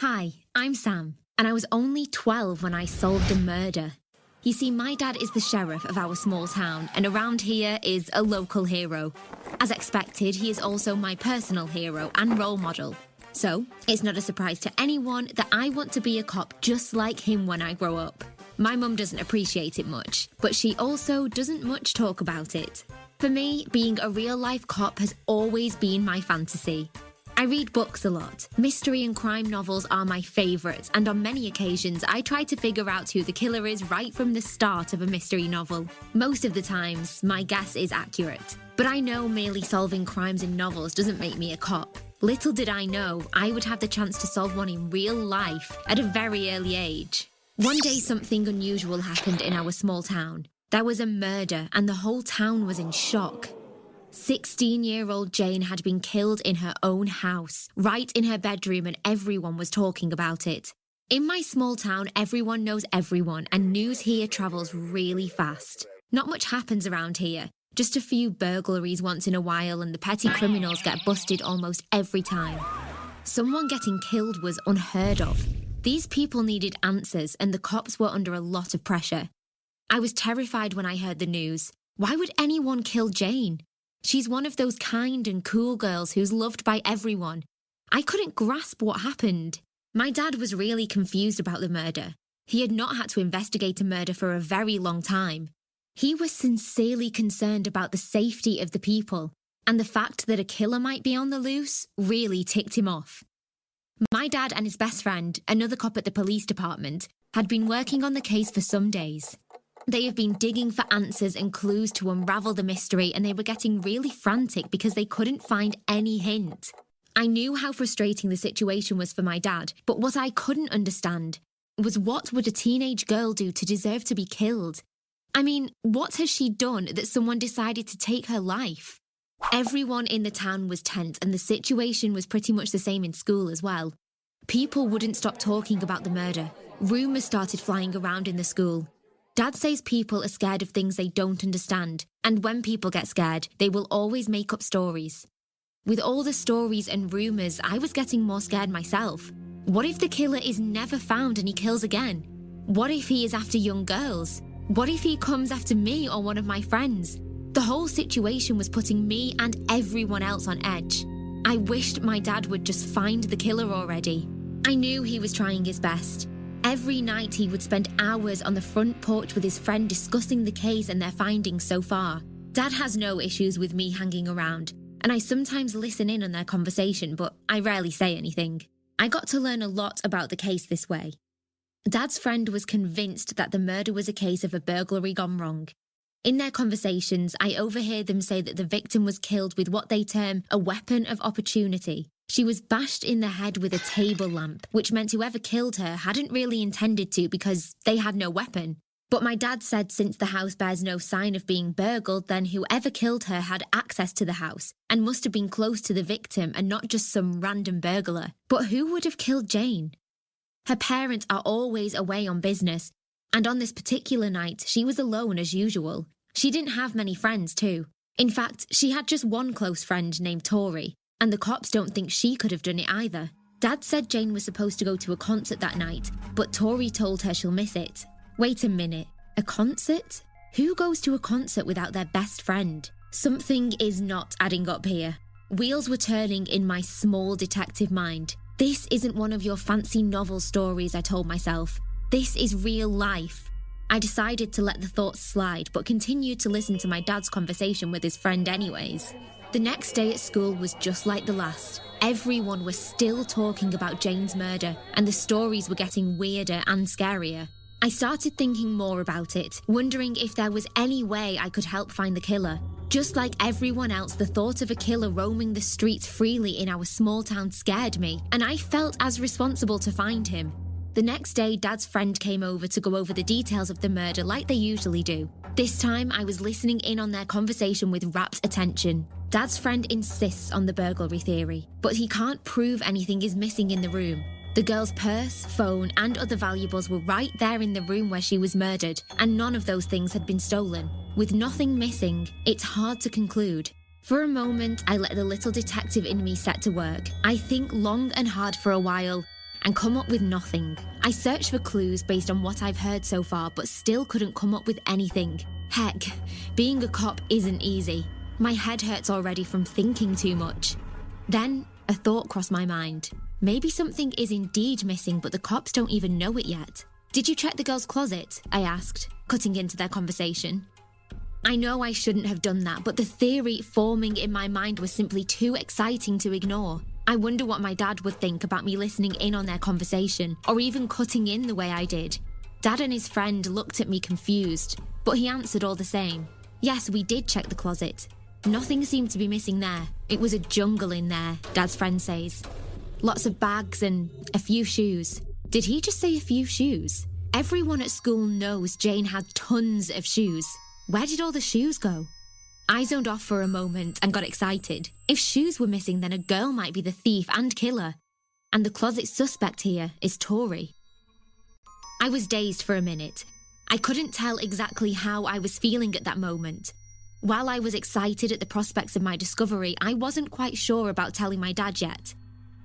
Hi, I'm Sam, and I was only 12 when I solved a murder. You see, my dad is the sheriff of our small town, and around here is a local hero. As expected, he is also my personal hero and role model. So, it's not a surprise to anyone that I want to be a cop just like him when I grow up. My mum doesn't appreciate it much, but she also doesn't much talk about it. For me, being a real life cop has always been my fantasy. I read books a lot. Mystery and crime novels are my favourites, and on many occasions, I try to figure out who the killer is right from the start of a mystery novel. Most of the times, my guess is accurate. But I know merely solving crimes in novels doesn't make me a cop. Little did I know I would have the chance to solve one in real life at a very early age. One day, something unusual happened in our small town. There was a murder, and the whole town was in shock. 16 year old Jane had been killed in her own house, right in her bedroom, and everyone was talking about it. In my small town, everyone knows everyone, and news here travels really fast. Not much happens around here, just a few burglaries once in a while, and the petty criminals get busted almost every time. Someone getting killed was unheard of. These people needed answers, and the cops were under a lot of pressure. I was terrified when I heard the news. Why would anyone kill Jane? She's one of those kind and cool girls who's loved by everyone. I couldn't grasp what happened. My dad was really confused about the murder. He had not had to investigate a murder for a very long time. He was sincerely concerned about the safety of the people, and the fact that a killer might be on the loose really ticked him off. My dad and his best friend, another cop at the police department, had been working on the case for some days. They have been digging for answers and clues to unravel the mystery, and they were getting really frantic because they couldn't find any hint. I knew how frustrating the situation was for my dad, but what I couldn't understand was what would a teenage girl do to deserve to be killed? I mean, what has she done that someone decided to take her life? Everyone in the town was tense, and the situation was pretty much the same in school as well. People wouldn't stop talking about the murder. Rumours started flying around in the school. Dad says people are scared of things they don't understand, and when people get scared, they will always make up stories. With all the stories and rumours, I was getting more scared myself. What if the killer is never found and he kills again? What if he is after young girls? What if he comes after me or one of my friends? The whole situation was putting me and everyone else on edge. I wished my dad would just find the killer already. I knew he was trying his best. Every night he would spend hours on the front porch with his friend discussing the case and their findings so far. Dad has no issues with me hanging around, and I sometimes listen in on their conversation, but I rarely say anything. I got to learn a lot about the case this way. Dad's friend was convinced that the murder was a case of a burglary gone wrong. In their conversations, I overhear them say that the victim was killed with what they term a weapon of opportunity, she was bashed in the head with a table lamp, which meant whoever killed her hadn't really intended to because they had no weapon. But my dad said since the house bears no sign of being burgled, then whoever killed her had access to the house and must have been close to the victim and not just some random burglar. But who would have killed Jane? Her parents are always away on business, and on this particular night, she was alone as usual. She didn't have many friends, too. In fact, she had just one close friend named Tori, and the cops don't think she could have done it either. Dad said Jane was supposed to go to a concert that night, but Tori told her she'll miss it. Wait a minute, a concert? Who goes to a concert without their best friend? Something is not adding up here. Wheels were turning in my small detective mind. This isn't one of your fancy novel stories, I told myself. This is real life. I decided to let the thoughts slide, but continued to listen to my dad's conversation with his friend, anyways. The next day at school was just like the last. Everyone was still talking about Jane's murder, and the stories were getting weirder and scarier. I started thinking more about it, wondering if there was any way I could help find the killer. Just like everyone else, the thought of a killer roaming the streets freely in our small town scared me, and I felt as responsible to find him. The next day, Dad's friend came over to go over the details of the murder like they usually do. This time, I was listening in on their conversation with rapt attention. Dad's friend insists on the burglary theory, but he can't prove anything is missing in the room. The girl's purse, phone, and other valuables were right there in the room where she was murdered, and none of those things had been stolen. With nothing missing, it's hard to conclude. For a moment, I let the little detective in me set to work. I think long and hard for a while, and come up with nothing. I search for clues based on what I've heard so far, but still couldn't come up with anything. Heck, being a cop isn't easy. My head hurts already from thinking too much. Then a thought crossed my mind. Maybe something is indeed missing, but the cops don't even know it yet. Did you check the girl's closet? I asked, cutting into their conversation. I know I shouldn't have done that, but the theory forming in my mind was simply too exciting to ignore. I wonder what my dad would think about me listening in on their conversation, or even cutting in the way I did. Dad and his friend looked at me confused, but he answered all the same. Yes, we did check the closet. Nothing seemed to be missing there. It was a jungle in there, Dad's friend says. Lots of bags and a few shoes. Did he just say a few shoes? Everyone at school knows Jane had tons of shoes. Where did all the shoes go? I zoned off for a moment and got excited. If shoes were missing, then a girl might be the thief and killer. And the closet suspect here is Tori. I was dazed for a minute. I couldn't tell exactly how I was feeling at that moment. While I was excited at the prospects of my discovery, I wasn't quite sure about telling my dad yet.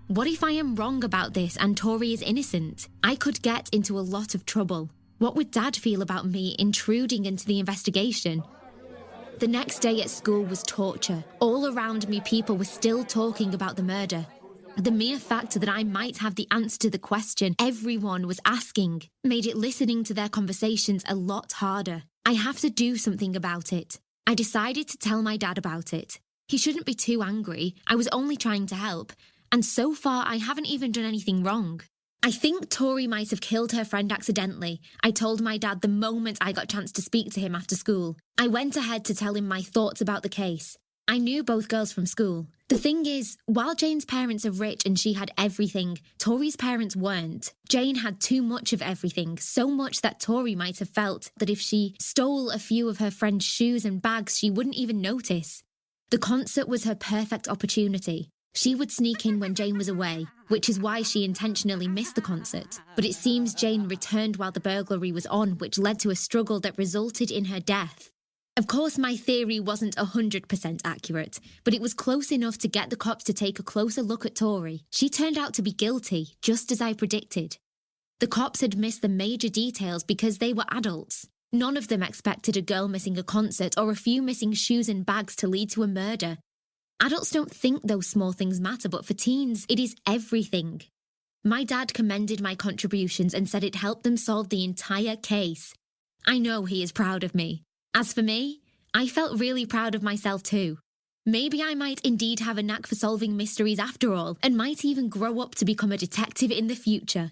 What if I am wrong about this and Tori is innocent? I could get into a lot of trouble. What would Dad feel about me intruding into the investigation? The next day at school was torture. All around me, people were still talking about the murder. The mere fact that I might have the answer to the question everyone was asking made it listening to their conversations a lot harder. I have to do something about it. I decided to tell my dad about it. He shouldn't be too angry. I was only trying to help. And so far, I haven't even done anything wrong. I think Tori might have killed her friend accidentally. I told my dad the moment I got a chance to speak to him after school. I went ahead to tell him my thoughts about the case. I knew both girls from school. The thing is, while Jane's parents are rich and she had everything, Tori's parents weren't. Jane had too much of everything, so much that Tori might have felt that if she stole a few of her friend's shoes and bags, she wouldn't even notice. The concert was her perfect opportunity. She would sneak in when Jane was away, which is why she intentionally missed the concert. But it seems Jane returned while the burglary was on, which led to a struggle that resulted in her death. Of course, my theory wasn't 100% accurate, but it was close enough to get the cops to take a closer look at Tori. She turned out to be guilty, just as I predicted. The cops had missed the major details because they were adults. None of them expected a girl missing a concert or a few missing shoes and bags to lead to a murder. Adults don't think those small things matter, but for teens, it is everything. My dad commended my contributions and said it helped them solve the entire case. I know he is proud of me. As for me, I felt really proud of myself too. Maybe I might indeed have a knack for solving mysteries after all, and might even grow up to become a detective in the future.